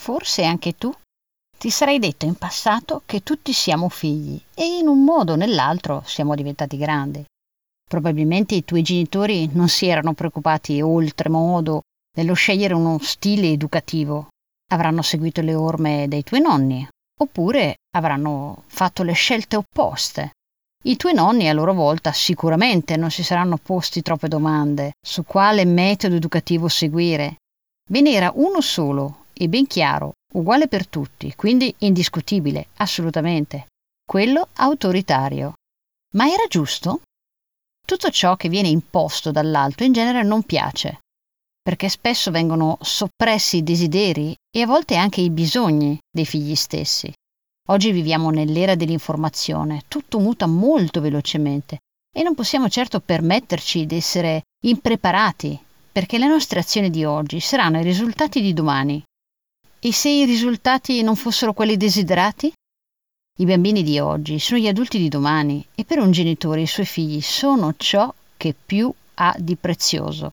Forse anche tu ti sarai detto in passato che tutti siamo figli e in un modo o nell'altro siamo diventati grandi. Probabilmente i tuoi genitori non si erano preoccupati oltremodo nello scegliere uno stile educativo. Avranno seguito le orme dei tuoi nonni, oppure avranno fatto le scelte opposte. I tuoi nonni a loro volta sicuramente non si saranno posti troppe domande su quale metodo educativo seguire. Ve n'era uno solo e ben chiaro, uguale per tutti, quindi indiscutibile, assolutamente, quello autoritario. Ma era giusto? Tutto ciò che viene imposto dall'alto in genere non piace, perché spesso vengono soppressi i desideri e a volte anche i bisogni dei figli stessi. Oggi viviamo nell'era dell'informazione, tutto muta molto velocemente e non possiamo certo permetterci di essere impreparati, perché le nostre azioni di oggi saranno i risultati di domani. E se i risultati non fossero quelli desiderati? I bambini di oggi sono gli adulti di domani e per un genitore i suoi figli sono ciò che più ha di prezioso.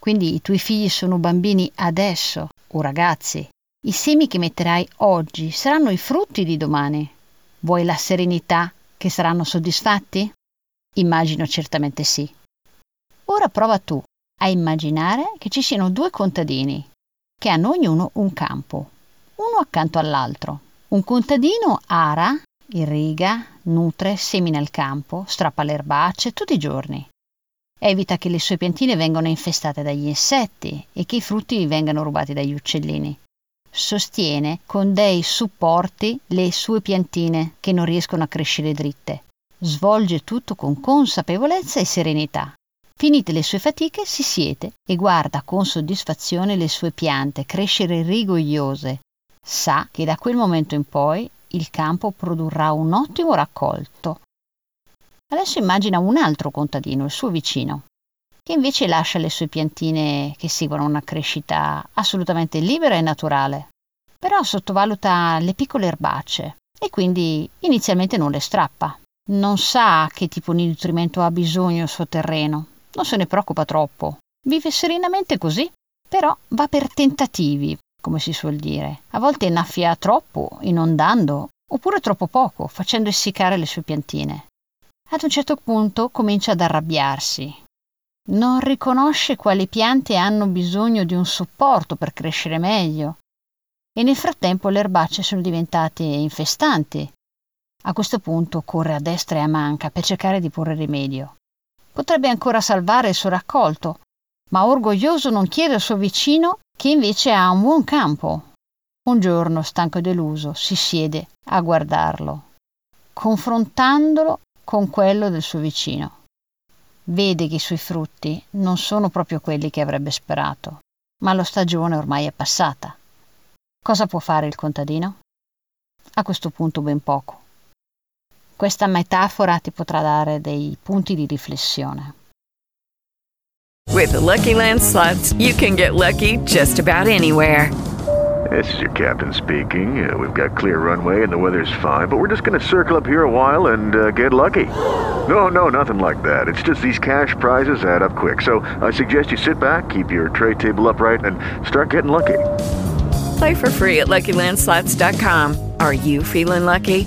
Quindi i tuoi figli sono bambini adesso o ragazzi. I semi che metterai oggi saranno i frutti di domani. Vuoi la serenità che saranno soddisfatti? Immagino certamente sì. Ora prova tu a immaginare che ci siano due contadini che hanno ognuno un campo, uno accanto all'altro. Un contadino ara, irriga, nutre, semina il campo, strappa le erbacce tutti i giorni. Evita che le sue piantine vengano infestate dagli insetti e che i frutti vengano rubati dagli uccellini. Sostiene con dei supporti le sue piantine che non riescono a crescere dritte. Svolge tutto con consapevolezza e serenità. Finite le sue fatiche, si siede e guarda con soddisfazione le sue piante crescere rigogliose, sa che da quel momento in poi il campo produrrà un ottimo raccolto. Adesso immagina un altro contadino, il suo vicino, che invece lascia le sue piantine che seguono una crescita assolutamente libera e naturale, però sottovaluta le piccole erbacce e quindi inizialmente non le strappa. Non sa che tipo di nutrimento ha bisogno il suo terreno, non se ne preoccupa troppo. Vive serenamente così, però va per tentativi, come si suol dire. A volte innaffia troppo, inondando, oppure troppo poco, facendo essiccare le sue piantine. Ad un certo punto comincia ad arrabbiarsi. Non riconosce quali piante hanno bisogno di un supporto per crescere meglio. E nel frattempo le erbacce sono diventate infestanti. A questo punto corre a destra e a manca per cercare di porre rimedio. Potrebbe ancora salvare il suo raccolto, ma orgoglioso non chiede al suo vicino che invece ha un buon campo. Un giorno, stanco e deluso, si siede a guardarlo, confrontandolo con quello del suo vicino. Vede che i suoi frutti non sono proprio quelli che avrebbe sperato, ma la stagione ormai è passata. Cosa può fare il contadino? A questo punto ben poco. Questa metafora ti potrà dare dei punti di riflessione. With the Lucky Land slots, you can get lucky just about anywhere. This is your captain speaking. Uh, we've got clear runway and the weather's fine, but we're just going to circle up here a while and uh, get lucky. No, no, nothing like that. It's just these cash prizes add up quick. So I suggest you sit back, keep your tray table upright, and start getting lucky. Play for free at LuckyLandSlots.com. Are you feeling lucky?